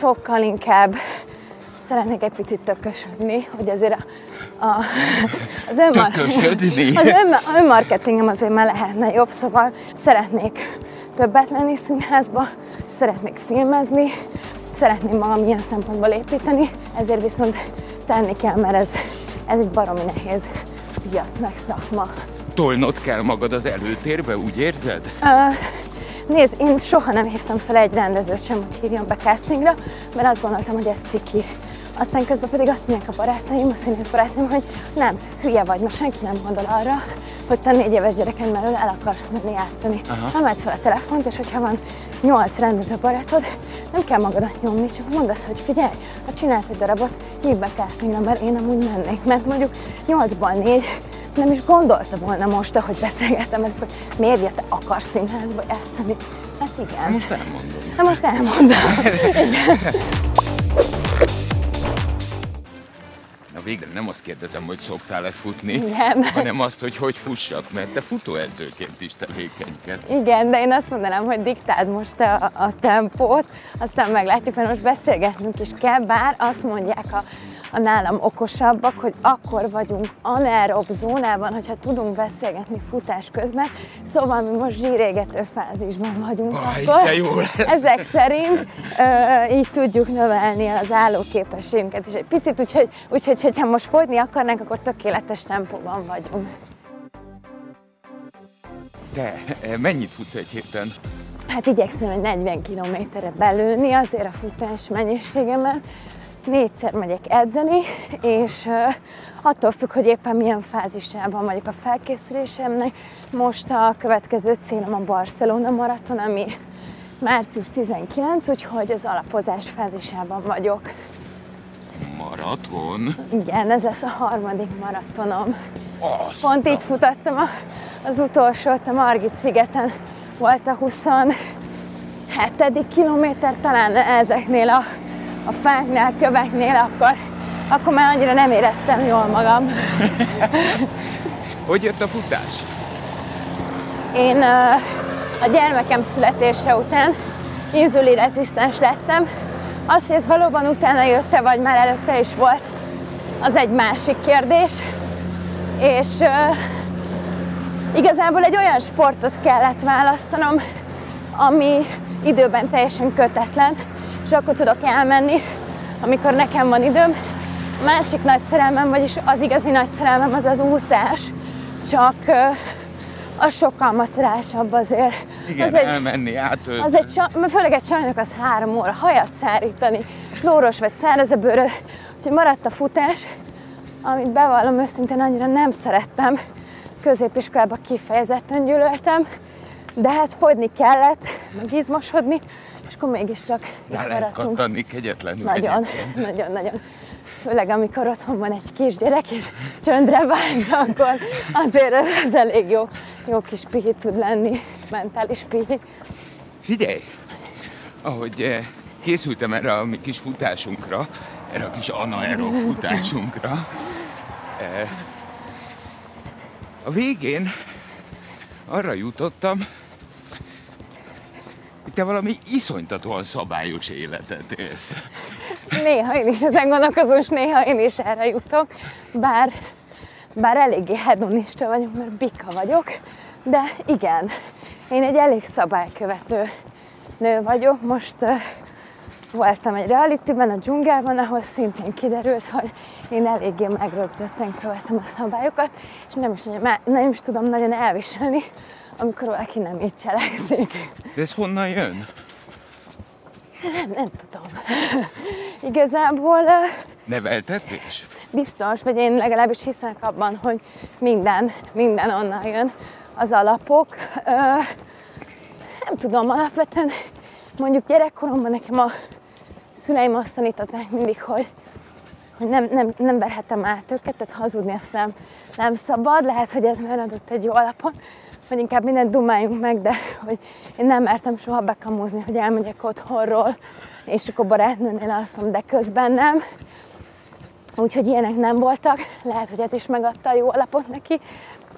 sokkal inkább szeretnék egy picit tökösödni, hogy azért a, a, az, önmar, az ön, önmarketingem azért már lehetne jobb, szóval szeretnék többet lenni színházba, szeretnék filmezni, szeretném magam ilyen szempontból építeni, ezért viszont tenni kell, mert ez, ez egy baromi nehéz piac, meg szakma. Tolnod kell magad az előtérbe, úgy érzed? Uh, nézd, én soha nem hívtam fel egy rendezőt sem, hogy hívjon be castingra, mert azt gondoltam, hogy ez ciki. Aztán közben pedig azt mondják a barátaim, a színész barátaim, hogy nem, hülye vagy, mert senki nem gondol arra, hogy te négy éves gyereken belül el akarsz menni játszani. Nem vedd fel a telefont, és hogyha van nyolc rendező barátod, nem kell magadat nyomni, csak mondd azt, hogy figyelj, ha csinálsz egy darabot, hívd be castingra, mert én amúgy mennék. Mert mondjuk nyolcból négy nem is gondolta volna most, ahogy beszélgettem, hogy miért te akarsz színházba játszani. Hát igen. Most elmondom. Hát most elmondom. Na végre nem azt kérdezem, hogy szoktál-e futni, Igen. hanem azt, hogy hogy fussak, mert te futóedzőként is tevékenykedsz. Igen, de én azt mondanám, hogy diktáld most a, a tempót, aztán meglátjuk, mert most beszélgetnünk is kell, bár azt mondják a, a nálam okosabbak, hogy akkor vagyunk anaerob zónában, hogyha tudunk beszélgetni futás közben, szóval mi most zsírégető fázisban vagyunk Aj, akkor. de jó lesz. Ezek szerint ö, így tudjuk növelni az állóképességünket is egy picit, úgyhogy, úgyhogy hogyha most folyni akarnánk, akkor tökéletes tempóban vagyunk. Te eh, mennyit futsz egy héten? Hát igyekszem egy 40 kilométerre belülni azért a futás mennyiségemet. Négyszer megyek edzeni, és attól függ, hogy éppen milyen fázisában vagyok a felkészülésemnek. Most a következő célom a Barcelona maraton, ami március 19, úgyhogy az alapozás fázisában vagyok. Maraton? Igen, ez lesz a harmadik maratonom. Azt Pont itt futottam a, az utolsót, a Margit szigeten volt a 27. kilométer, talán ezeknél a, a fáknál, köveknél, akkor, akkor már annyira nem éreztem jól magam. Hogy jött a futás? Én a gyermekem születése után inzulinrezisztens lettem. Az, hogy ez valóban utána jötte, vagy már előtte is volt, az egy másik kérdés. És igazából egy olyan sportot kellett választanom, ami időben teljesen kötetlen, és akkor tudok elmenni, amikor nekem van időm. A másik nagy szerelmem, vagyis az igazi nagy szerelmem az az úszás, csak az sokkal macerásabb azért. Igen, az egy, elmenni, átölteni. az egy, mert főleg egy csajnak az három óra hajat szárítani, klóros vagy száraz a bőröd, úgyhogy maradt a futás, amit bevallom őszintén annyira nem szerettem. Középiskolában kifejezetten gyűlöltem, de hát fogyni kellett, meg izmosodni, és akkor mégiscsak Rá lehet kattanni kegyetlenül Nagyon, egyébként. nagyon, nagyon. Főleg amikor otthon van egy kisgyerek, és csöndre vágysz, akkor azért ez elég jó, jó kis pihi tud lenni, mentális pihi. Figyelj, ahogy eh, készültem erre a mi kis futásunkra, erre a kis anaerob futásunkra, eh, a végén arra jutottam, te valami iszonytatóan szabályos életet élsz. Néha én is ezen gondolkozom, és néha én is erre jutok, bár, bár eléggé hedonista vagyok, mert bika vagyok, de igen, én egy elég szabálykövető nő vagyok. Most uh, voltam egy realityben, a dzsungelben, ahol szintén kiderült, hogy én eléggé megrögzötten követem a szabályokat, és nem is, nem is tudom nagyon elviselni, amikor valaki nem így cselekszik. De ez honnan jön? Nem, nem tudom. Igazából Neveltetés? biztos, vagy én legalábbis hiszek abban, hogy minden, minden onnan jön, az alapok. Ö, nem tudom, alapvetően mondjuk gyerekkoromban nekem a szüleim azt tanították mindig, hogy, hogy nem, nem, nem verhetem át őket, tehát hazudni azt nem, nem szabad. Lehet, hogy ez már adott egy jó alapon, hogy inkább mindent dumáljunk meg, de hogy én nem mertem soha bekamúzni, hogy elmegyek otthonról, és akkor barátnőnél alszom, de közben nem. Úgyhogy ilyenek nem voltak. Lehet, hogy ez is megadta a jó alapot neki.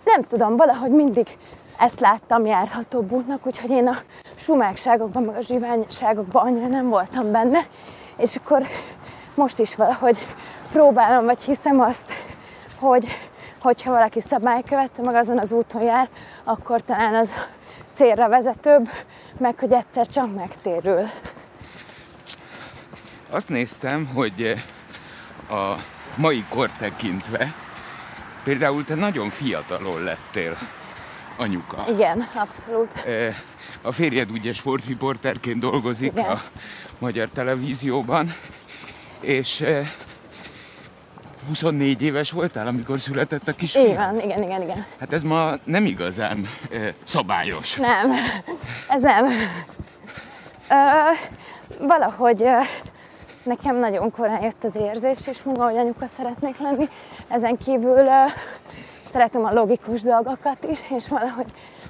Nem tudom, valahogy mindig ezt láttam járhatóbb útnak, úgyhogy én a sumákságokban, meg a zsiványságokban annyira nem voltam benne. És akkor most is valahogy próbálom, vagy hiszem azt, hogy hogyha valaki szabálykövette, meg azon az úton jár, akkor talán az célra vezetőbb, meg hogy egyszer csak megtérül. Azt néztem, hogy a mai kor tekintve, például te nagyon fiatalon lettél anyuka. Igen, abszolút. A férjed ugye sportriporterként dolgozik Igen. a magyar televízióban, és 24 éves voltál, amikor született a kisfiam? Így van, igen, igen, igen. Hát ez ma nem igazán szabályos. Nem, ez nem. Ö, valahogy ö, nekem nagyon korán jött az érzés, és maga, hogy anyuka szeretnék lenni. Ezen kívül ö, szeretem a logikus dolgokat is, és valahogy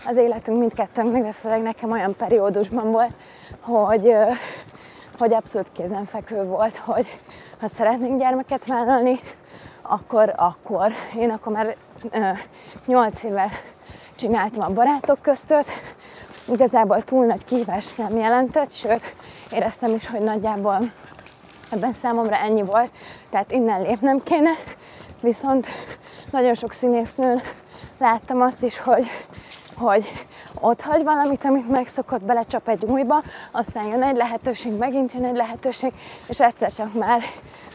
az életünk mindkettőnknek, de főleg nekem olyan periódusban volt, hogy, ö, hogy abszolút kézenfekvő volt, hogy ha szeretnénk gyermeket vállalni, akkor, akkor. Én akkor már ö, 8 évvel csináltam a barátok köztöt, igazából túl nagy kihívás nem jelentett, sőt, éreztem is, hogy nagyjából ebben számomra ennyi volt, tehát innen lépnem kéne, viszont nagyon sok színésznőn láttam azt is, hogy, hogy ott hagy valamit, amit megszokott, belecsap egy újba, aztán jön egy lehetőség, megint jön egy lehetőség, és egyszer csak már,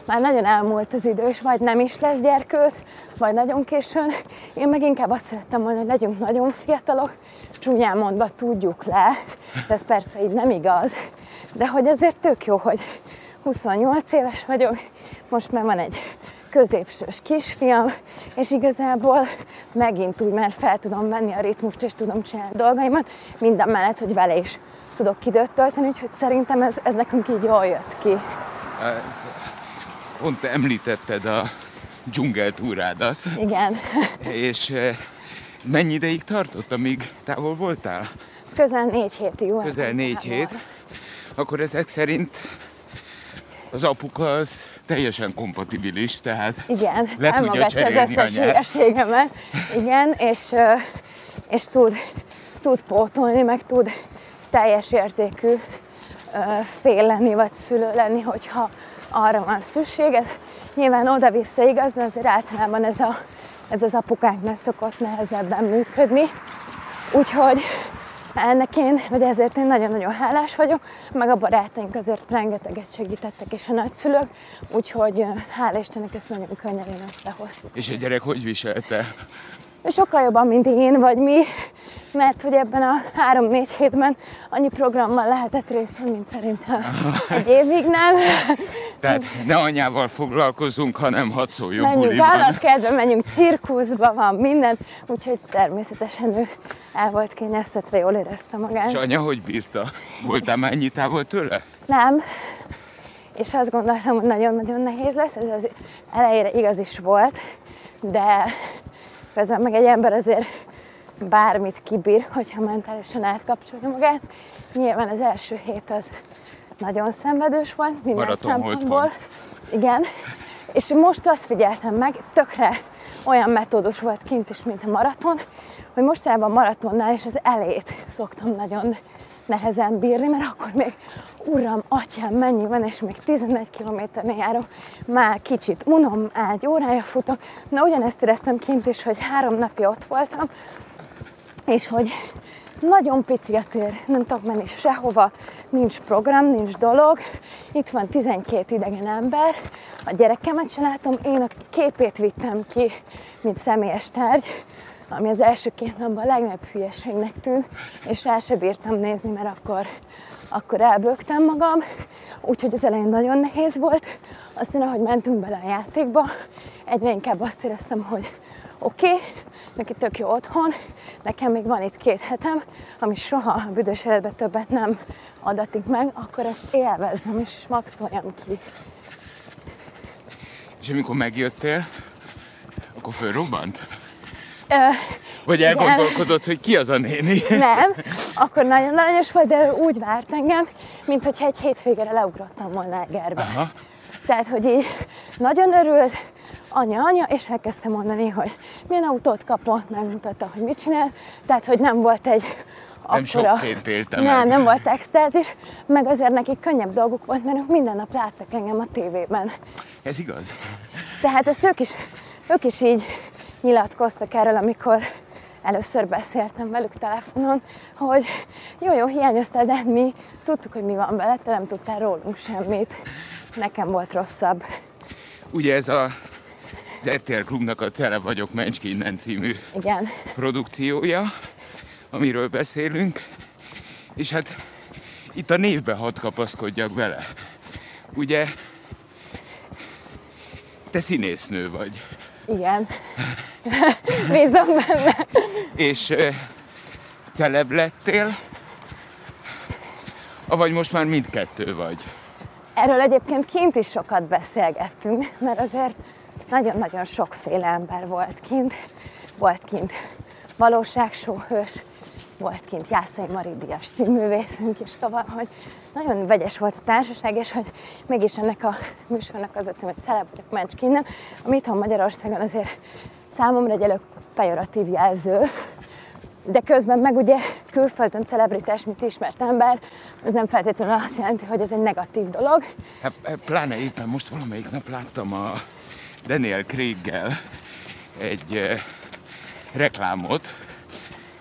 már nagyon elmúlt az idő, és vagy nem is lesz gyerkőt, vagy nagyon későn. Én meg inkább azt szerettem volna, hogy legyünk nagyon fiatalok, csúnyán mondva tudjuk le, de ez persze így nem igaz, de hogy azért tök jó, hogy 28 éves vagyok, most már van egy középsős kisfiam, és igazából megint úgy már fel tudom venni a ritmust, és tudom csinálni dolgaimat, minden mellett, hogy vele is tudok időt tölteni, úgyhogy szerintem ez, ez nekünk így jól jött ki. Pont te említetted a dzsungeltúrádat, Igen. és eh, mennyi ideig tartott, amíg távol voltál? Közel négy hétig. Közel négy hét. Akkor ezek szerint az apuka az teljesen kompatibilis, tehát Igen, le tudja az összes hülyeségemet. Igen, és, és tud, tud pótolni, meg tud teljes értékű fél lenni, vagy szülő lenni, hogyha arra van szükség. Ez nyilván oda-vissza igaz, de azért általában ez, a, ez az apukáknál szokott nehezebben működni. Úgyhogy ennek én, vagy ezért én nagyon-nagyon hálás vagyok, meg a barátaink azért rengeteget segítettek, és a nagyszülők, úgyhogy hála Istennek ezt nagyon könnyen összehoztuk. És a gyerek hogy viselte? Sokkal jobban, mint én vagy mi, mert hogy ebben a három-négy hétben annyi programmal lehetett részem, mint szerintem egy évig nem. Tehát ne anyával foglalkozunk, hanem hadd szóljon Menjünk állatkertbe, menjünk cirkuszba, van minden, úgyhogy természetesen ő el volt kényeztetve, jól érezte magát. És anya hogy bírta? Voltál már ennyi távol tőle? Nem. És azt gondoltam, hogy nagyon-nagyon nehéz lesz, ez az elejére igaz is volt, de közben meg egy ember azért bármit kibír, hogyha mentálisan átkapcsolja magát. Nyilván az első hét az nagyon szenvedős volt, minden Maraton szempontból. pont. Igen. És most azt figyeltem meg, tökre olyan metódus volt kint is, mint a maraton, hogy mostanában a maratonnál is az elét szoktam nagyon nehezen bírni, mert akkor még uram, atyám, mennyi van, és még 11 kilométernél járok, már kicsit unom, egy órája futok. Na ugyanezt éreztem kint is, hogy három napja ott voltam, és hogy nagyon pici a tér, nem tudok menni sehova, nincs program, nincs dolog, itt van 12 idegen ember, a gyerekemet sem látom, én a képét vittem ki, mint személyes tárgy, ami az első két napban a legnagyobb hülyeségnek tűnt, és rá se bírtam nézni, mert akkor, akkor elbögtem magam, úgyhogy az elején nagyon nehéz volt, aztán ahogy mentünk bele a játékba, egyre inkább azt éreztem, hogy oké, okay, neki tök jó otthon, nekem még van itt két hetem, ami soha a büdös életben többet nem adatik meg, akkor ezt élvezzem és maxoljam ki. És amikor megjöttél, akkor fölrobbant? Ö, Vagy Igen. elgondolkodott, hogy ki az a néni? nem, akkor nagyon aranyos volt, de ő úgy várt engem, mint hogyha egy hétvégére leugrottam volna Egerbe. Aha. Tehát, hogy így nagyon örült, anya, anya, és elkezdtem mondani, hogy milyen autót kapott, megmutatta, hogy mit csinál. Tehát, hogy nem volt egy Nem sokként éltem Nem, nem volt extázis, meg azért nekik könnyebb dolguk volt, mert ők minden nap láttak engem a tévében. Ez igaz. Tehát ezt ők is, ők is így nyilatkoztak erről, amikor először beszéltem velük telefonon, hogy jó, jó, hiányoztál, de mi tudtuk, hogy mi van veled, te nem tudtál rólunk semmit. Nekem volt rosszabb. Ugye ez a az RTL Klubnak a Tele vagyok Mencski innen című Igen. produkciója, amiről beszélünk, és hát itt a névbe hadd kapaszkodjak bele. Ugye te színésznő vagy, Igen. Bízom benne. És celeb lettél, avagy most már mindkettő vagy. Erről egyébként kint is sokat beszélgettünk, mert azért nagyon-nagyon sokféle ember volt kint. Volt kint valóságsóhős, volt kint Jászai Mari Díjas színművészünk is, szóval, hogy nagyon vegyes volt a társaság, és hogy mégis ennek a műsornak az a cím, hogy Celeb vagyok Mencs innen, ami itthon Magyarországon azért számomra egy előbb pejoratív jelző, de közben meg ugye külföldön celebritás, mint ismert ember, ez nem feltétlenül azt jelenti, hogy ez egy negatív dolog. Hát hát pláne éppen most valamelyik nap láttam a Daniel Craig-gel egy eh, reklámot,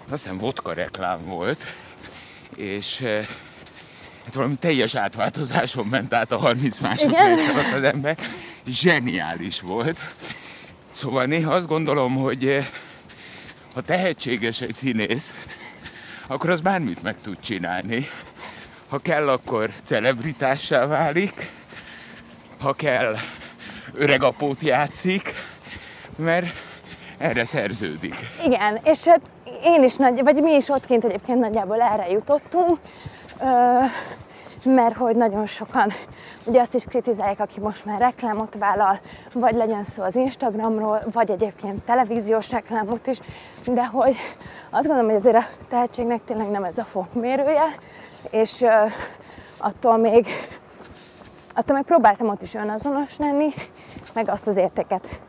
azt hiszem vodka reklám volt, és eh, hát valami teljes átváltozáson ment át a 30 másodperc alatt az ember. Zseniális volt. Szóval néha azt gondolom, hogy eh, ha tehetséges egy színész, akkor az bármit meg tud csinálni. Ha kell, akkor celebritássá válik, ha kell, öregapót játszik, mert erre szerződik. Igen, és hát én is nagy, vagy mi is ott kint egyébként nagyjából erre jutottunk, ö, mert hogy nagyon sokan ugye azt is kritizálják, aki most már reklámot vállal, vagy legyen szó az Instagramról, vagy egyébként televíziós reklámot is, de hogy azt gondolom, hogy azért a tehetségnek tényleg nem ez a fokmérője, és ö, attól még attól még próbáltam ott is önazonos lenni, meg azt az értéket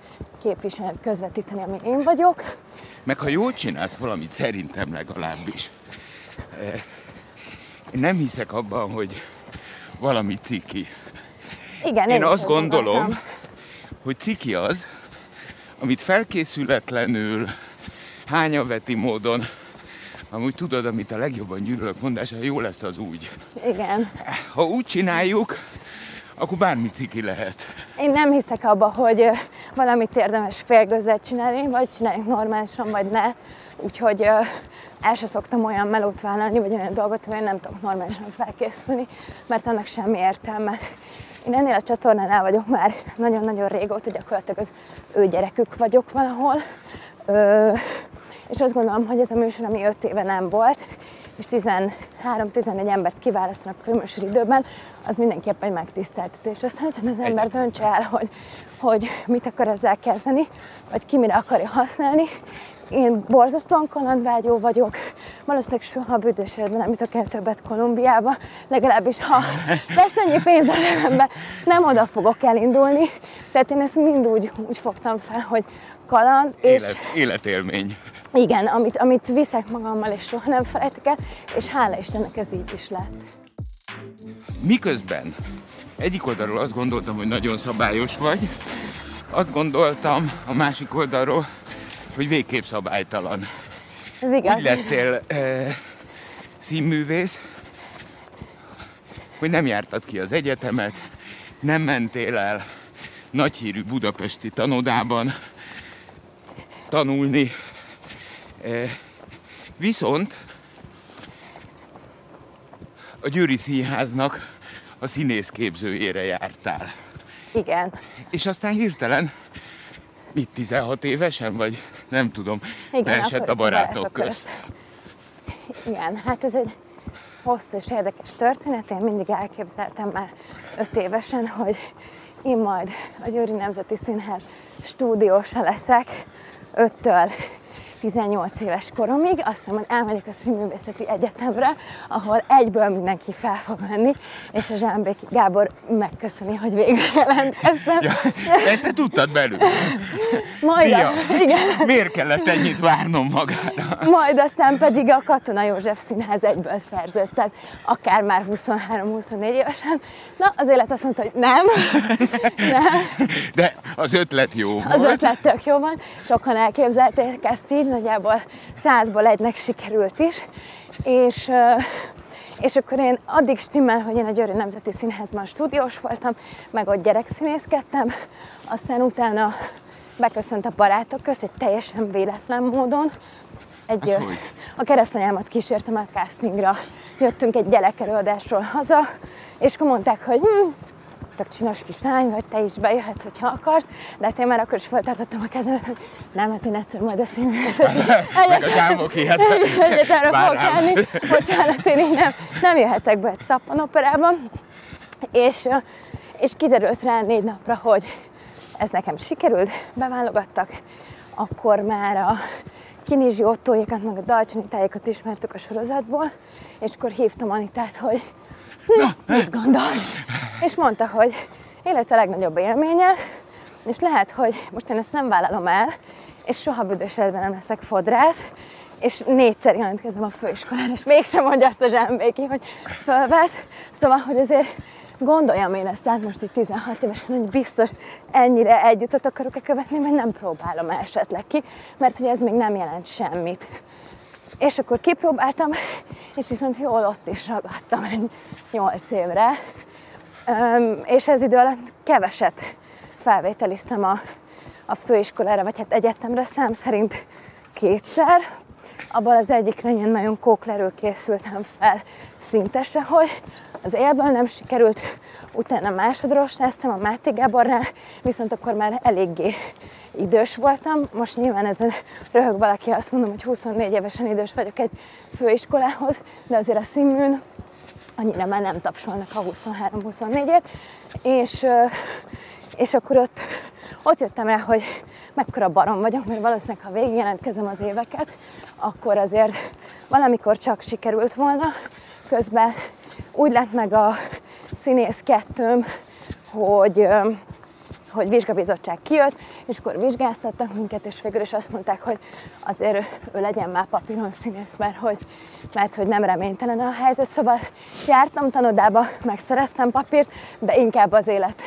képviselni, közvetíteni, ami én vagyok. Meg ha jól csinálsz valamit, szerintem legalábbis. Én nem hiszek abban, hogy valami ciki. Igen, Én is azt gondolom, gondoltam. hogy ciki az, amit felkészületlenül, hányaveti módon, amúgy tudod, amit a legjobban gyűlölök mondása, jó lesz az úgy. Igen. Ha úgy csináljuk, akkor bármi ciki lehet. Én nem hiszek abba, hogy valamit érdemes félgözzel csinálni, vagy csináljuk normálisan, vagy ne. Úgyhogy el se szoktam olyan melót vállalni, vagy olyan dolgot, hogy nem tudok normálisan felkészülni, mert annak semmi értelme. Én ennél a csatornánál vagyok már nagyon-nagyon régóta, gyakorlatilag az ő gyerekük vagyok valahol. Ö, és azt gondolom, hogy ez a műsor, ami 5 éve nem volt, és 13-14 embert kiválasztanak főműsor időben, az mindenképpen egy megtiszteltetés. Azt szerintem az ember döntse el, hogy, hogy mit akar ezzel kezdeni, vagy ki mire akarja használni. Én borzasztóan kalandvágyó vagyok, valószínűleg soha büdös életben nem jutok el többet Kolumbiába, legalábbis ha lesz ennyi pénz a zsebembe, nem oda fogok elindulni. Tehát én ezt mind úgy, úgy fogtam fel, hogy kaland, és Élet, életélmény. igen, amit, amit viszek magammal, és soha nem felejtek el, és hála Istennek ez így is lett. Miközben egyik oldalról azt gondoltam, hogy nagyon szabályos vagy, azt gondoltam a másik oldalról, hogy végképp szabálytalan. Ez igaz. Úgy lettél e, színművész, hogy nem jártad ki az egyetemet, nem mentél el nagyhírű budapesti tanodában tanulni, e, viszont a Győri Színháznak a színészképzőjére jártál. Igen. És aztán hirtelen, mit 16 évesen, vagy nem tudom, Igen, akkor a barátok közt. Igen, hát ez egy hosszú és érdekes történet. Én mindig elképzeltem már öt évesen, hogy én majd a Győri Nemzeti Színház stúdiósa leszek 5-től 18 éves koromig, aztán majd elmegyek a Színművészeti Egyetemre, ahol egyből mindenki fel fog menni, és a Zsámbéki Gábor megköszöni, hogy végre jelentkeztem. Ja, ezt te tudtad belül. Majd, Pia, a, igen, miért kellett ennyit várnom magára? majd aztán pedig a Katona József Színház egyből szerződött, tehát akár már 23-24 évesen. Na, az élet azt mondta, hogy nem, nem, De az ötlet jó Az volt. ötlet tök jó van, sokan elképzelték ezt így, nagyjából százból egynek sikerült is, és, és akkor én addig stimmel, hogy én a Győri Nemzeti Színházban stúdiós voltam, meg ott gyerekszínészkedtem, aztán utána beköszönt a barátok közt egy teljesen véletlen módon. Egy, ö, a keresztanyámat kísértem a castingra, jöttünk egy gyerekelőadásról haza, és akkor mondták, hogy hm, tök csinos kislány vagy, te is bejöhetsz, hogyha akarsz, de hát én már akkor is feltartottam a kezemet, hogy nem, hát én egyszer majd színvészeti Meg a zsámok ilyet. egyetemre fogok állni. Bocsánat, én így nem, nem jöhetek be egy szappanoperában. És, és kiderült rá négy napra, hogy ez nekem sikerült, beválogattak, akkor már a Kinizsi Ottóékat, meg a Dalcsanitáékat ismertük a sorozatból, és akkor hívtam Anitát, hogy hm, mit gondolsz? És mondta, hogy élete legnagyobb élménye, és lehet, hogy most én ezt nem vállalom el, és soha büdös életben nem leszek fodrász, és négyszer jelentkezem a főiskolára, és mégsem mondja azt a zsámbéki, hogy fölvesz. Szóval, hogy azért gondoljam én ezt át most itt 16 évesen, hogy biztos ennyire együttet akarok-e követni, vagy nem próbálom esetleg ki, mert hogy ez még nem jelent semmit. És akkor kipróbáltam, és viszont jól ott is ragadtam egy 8 évre. És ez idő alatt keveset felvételiztem a, a főiskolára, vagy hát egyetemre szám szerint kétszer. Abban az egyikre ilyen nagyon kóklerő készültem fel szintese, hogy az élből nem sikerült, utána másodros lesztem a Máté Gábornál, viszont akkor már eléggé idős voltam. Most nyilván ezen röhög valaki, azt mondom, hogy 24 évesen idős vagyok egy főiskolához, de azért a színműn annyira már nem tapsolnak a 23-24-ért, és, és akkor ott, ott jöttem rá, hogy mekkora barom vagyok, mert valószínűleg ha végigjelentkezem az éveket, akkor azért valamikor csak sikerült volna, közben úgy lett meg a színész kettőm, hogy hogy vizsgabizottság kijött, és akkor vizsgáztattak minket, és végül is azt mondták, hogy azért ő legyen már papíron színész, mert hogy, mert hogy nem reménytelen a helyzet. Szóval jártam tanodába, megszereztem papírt, de inkább az élet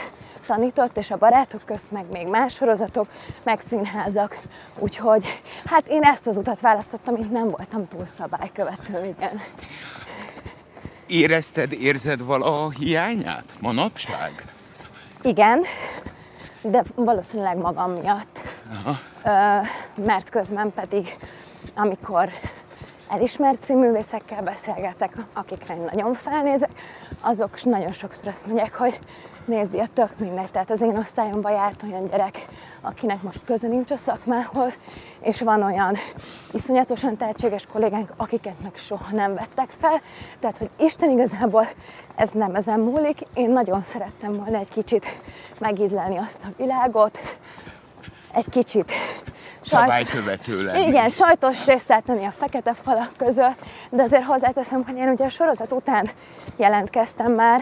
tanított, és a barátok közt meg még más sorozatok, meg színházak. Úgyhogy hát én ezt az utat választottam, így nem voltam túl szabálykövető, igen. Érezted, érzed vala a hiányát manapság? Igen, de valószínűleg magam miatt. Aha. Ö, mert közben pedig, amikor elismert színművészekkel beszélgetek, akikre én nagyon felnézek, azok nagyon sokszor azt mondják, hogy nézd, a tök mindegy. Tehát az én osztályomban járt olyan gyerek, akinek most köze nincs a szakmához, és van olyan iszonyatosan tehetséges kollégánk, akiket meg soha nem vettek fel. Tehát, hogy Isten igazából ez nem ezen múlik. Én nagyon szerettem volna egy kicsit megízlelni azt a világot, egy kicsit Szabálykövető lenni. igen, sajtos tésztát tenni a fekete falak között, de azért hozzáteszem, hogy én ugye a sorozat után jelentkeztem már,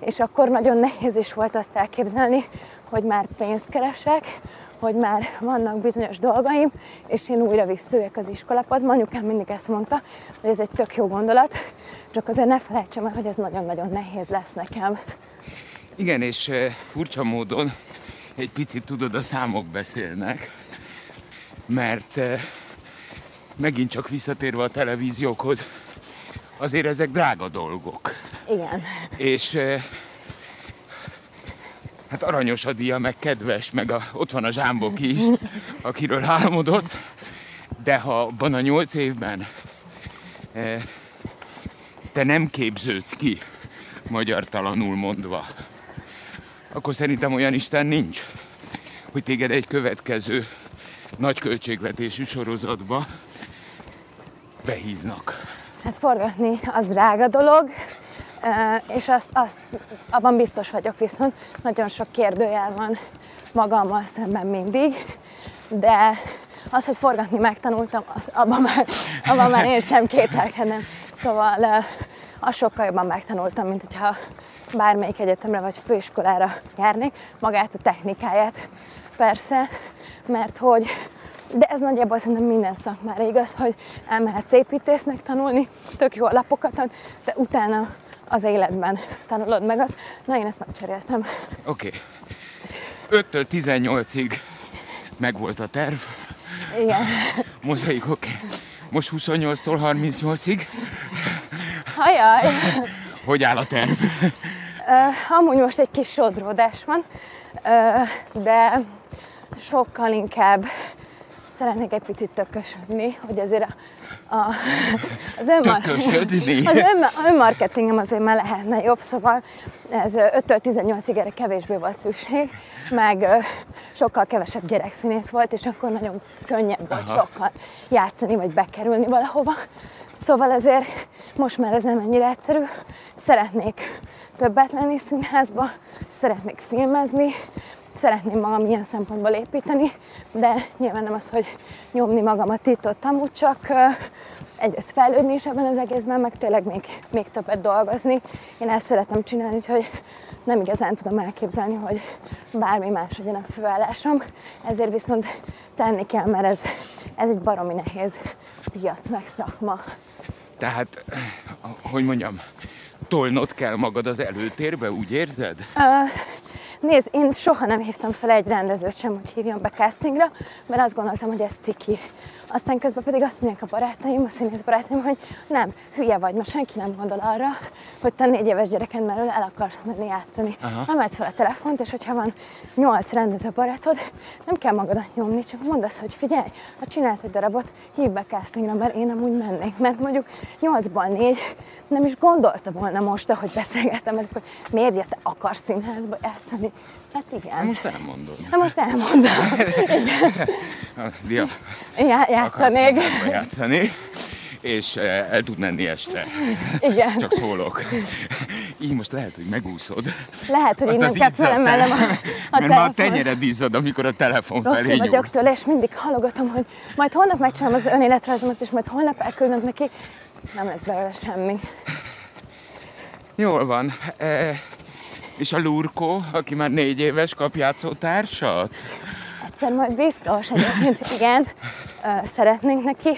és akkor nagyon nehéz is volt azt elképzelni, hogy már pénzt keresek, hogy már vannak bizonyos dolgaim, és én újra visszajöjjek az iskolapadba. Anyukám mindig ezt mondta, hogy ez egy tök jó gondolat, csak azért ne felejtsem el, hogy ez nagyon-nagyon nehéz lesz nekem. Igen, és eh, furcsa módon egy picit tudod, a számok beszélnek, mert eh, megint csak visszatérve a televíziókhoz, azért ezek drága dolgok. Igen. És eh, hát aranyos a dia, meg kedves, meg a, ott van a zsámbok is, akiről álmodott, de ha abban a nyolc évben eh, te nem képződsz ki, magyartalanul mondva, akkor szerintem olyan Isten nincs, hogy téged egy következő nagy költségvetésű sorozatba behívnak. Hát forgatni az drága dolog, és azt, azt, abban biztos vagyok viszont, nagyon sok kérdőjel van magammal szemben mindig, de az, hogy forgatni megtanultam, az, abban, már, abban már én sem kételkedem. Szóval azt sokkal jobban megtanultam, mint hogyha bármelyik egyetemre vagy főiskolára járnék, magát a technikáját persze, mert hogy de ez nagyjából szerintem minden szakmára igaz, hogy elmehetsz építésznek tanulni, tök jó alapokat ad, de utána az életben tanulod meg azt. Na, én ezt megcseréltem. Oké. Okay. 5-től 18-ig megvolt a terv. Igen. Mozaik, oké. Okay. Most 28-tól 38-ig. Hajaj! Hogy áll a terv? Uh, amúgy most egy kis sodródás van, uh, de sokkal inkább szeretnék egy picit tökösödni, hogy azért a, a, az, önmar, az ön, önmarketingem azért már lehetne jobb, szóval ez 5 18-ig erre kevésbé volt szükség, meg sokkal kevesebb gyerekszínész volt, és akkor nagyon könnyebb volt Aha. sokkal játszani, vagy bekerülni valahova. Szóval ezért most már ez nem ennyire egyszerű. Szeretnék többet lenni színházba, szeretnék filmezni, szeretném magam ilyen szempontból építeni, de nyilván nem az, hogy nyomni magamat itt ott amúgy, csak egyrészt fejlődni is ebben az egészben, meg tényleg még, még többet dolgozni. Én ezt szeretem csinálni, úgyhogy nem igazán tudom elképzelni, hogy bármi más legyen a főállásom. Ezért viszont tenni kell, mert ez, ez egy baromi nehéz piac, meg szakma. Tehát, hogy mondjam, tolnod kell magad az előtérbe, úgy érzed? Uh, Nézd, én soha nem hívtam fel egy rendezőt sem, hogy hívjon be castingra, mert azt gondoltam, hogy ez ciki. Aztán közben pedig azt mondják a barátaim, a színész barátaim, hogy nem, hülye vagy, mert senki nem gondol arra, hogy te négy éves gyereken mellől el akarsz menni játszani. Aha. Nem fel a telefont, és hogyha van nyolc rendező barátod, nem kell magadat nyomni, csak mondd azt, hogy figyelj, ha csinálsz egy darabot, hívd be castingra, mert én amúgy mennék. Mert mondjuk nyolcból négy nem is gondolta volna most, ahogy beszélgettem velük, hogy miért te akarsz színházba játszani. Hát igen. Most elmondod. Na most elmondom. igen. Ja, játszanék. játszani és eh, el tud menni este. Igen. Csak szólok. Így most lehet, hogy megúszod. Lehet, hogy innen kell felemelnem a, a Mert telefon. már a tenyered izzad, amikor a telefon Rosszul felé vagyok tőle, és mindig halogatom, hogy majd holnap megcsinálom az önéletrajzomat, és majd holnap elküldöm neki. Nem lesz belőle semmi. Jól van. E, és a Lurko, aki már négy éves, kap játszótársat? Egyszer majd biztos, egyébként igen, szeretnénk neki.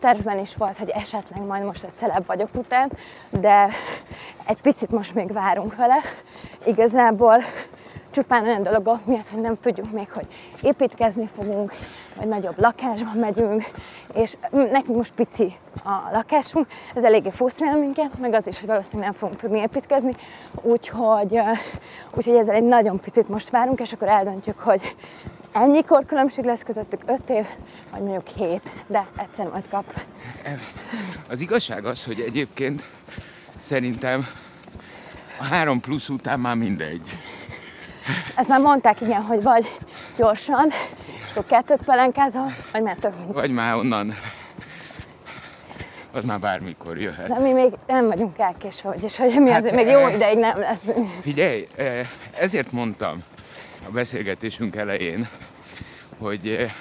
Tervben is volt, hogy esetleg majd most egy celeb vagyok után, de egy picit most még várunk vele. Igazából csupán olyan dologok miatt, hogy nem tudjuk még, hogy építkezni fogunk, vagy nagyobb lakásba megyünk, és nekünk most pici a lakásunk, ez eléggé frusztrál minket, meg az is, hogy valószínűleg nem fogunk tudni építkezni, úgyhogy, úgyhogy ezzel egy nagyon picit most várunk, és akkor eldöntjük, hogy ennyi különbség lesz közöttük, 5 év, vagy mondjuk 7, de egyszer majd kap. Az igazság az, hogy egyébként szerintem a három plusz után már mindegy. Ezt már mondták, igen, hogy vagy gyorsan, és akkor kettőt pelenkázol, vagy már több mint. Vagy már onnan az már bármikor jöhet. De mi még nem vagyunk elkésve, vagyis hogy mi hát, azért még jó e, ideig nem leszünk. Figyelj, eh, ezért mondtam a beszélgetésünk elején, hogy eh,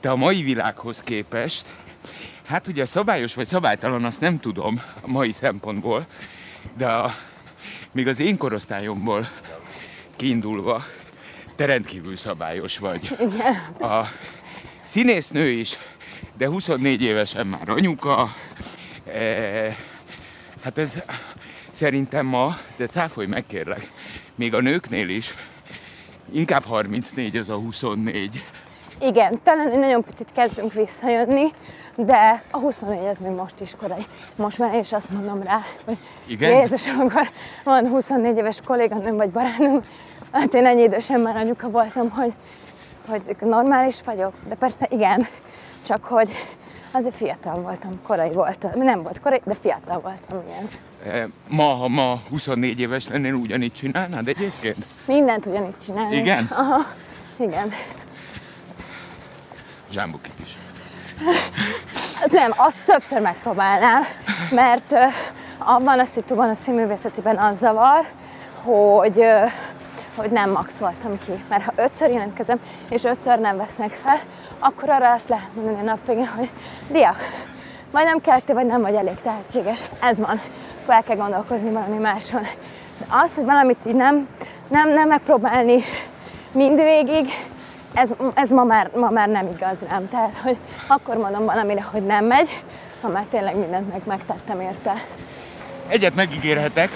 te a mai világhoz képest, hát ugye szabályos vagy szabálytalan, azt nem tudom a mai szempontból, de a, még az én korosztályomból kiindulva, te rendkívül szabályos vagy. Igen. A színésznő is, de 24 évesen már anyuka. E, hát ez szerintem ma, de cáfolj meg kérlek, még a nőknél is inkább 34 az a 24. Igen, talán nagyon picit kezdünk visszajönni, de a 24 az még most is korai. Most már én is azt mondom rá, hogy Igen? Jézus, amikor van 24 éves kolléganőm vagy barátnőm, Hát én ennyi idősen már anyuka voltam, hogy, hogy normális vagyok, de persze igen, csak hogy azért fiatal voltam, korai voltam. Nem volt korai, de fiatal voltam, igen. E, ma, ha ma 24 éves lennél, ugyanígy csinálnád egyébként? Mindent ugyanígy csinálni. Igen? Aha, igen. Zsámbukit is. Hát nem, azt többször megpróbálnám, mert abban a szituban, a színművészetiben az zavar, hogy hogy nem maxoltam ki. Mert ha ötször jelentkezem, és ötször nem vesznek fel, akkor arra azt lehet mondani a nap végén, hogy dia, vagy nem kellettél, vagy nem vagy elég tehetséges. Ez van. Akkor el kell gondolkozni valami máson. De az, hogy valamit így nem, nem, nem megpróbálni mindvégig, ez, ez ma, már, ma már nem igaz nem. Tehát, hogy akkor mondom valamire, hogy nem megy, ha már tényleg mindent meg megtettem érte. Egyet megígérhetek,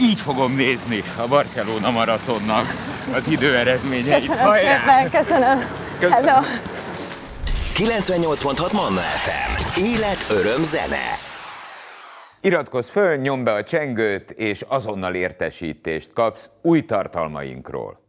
így fogom nézni a Barcelona maratonnak az idő eredményeit. Köszönöm szépen, köszönöm. Köszönöm. Hello. 98.6 Manna FM. Élet, öröm, zene. Iratkozz föl, nyomd be a csengőt, és azonnal értesítést kapsz új tartalmainkról.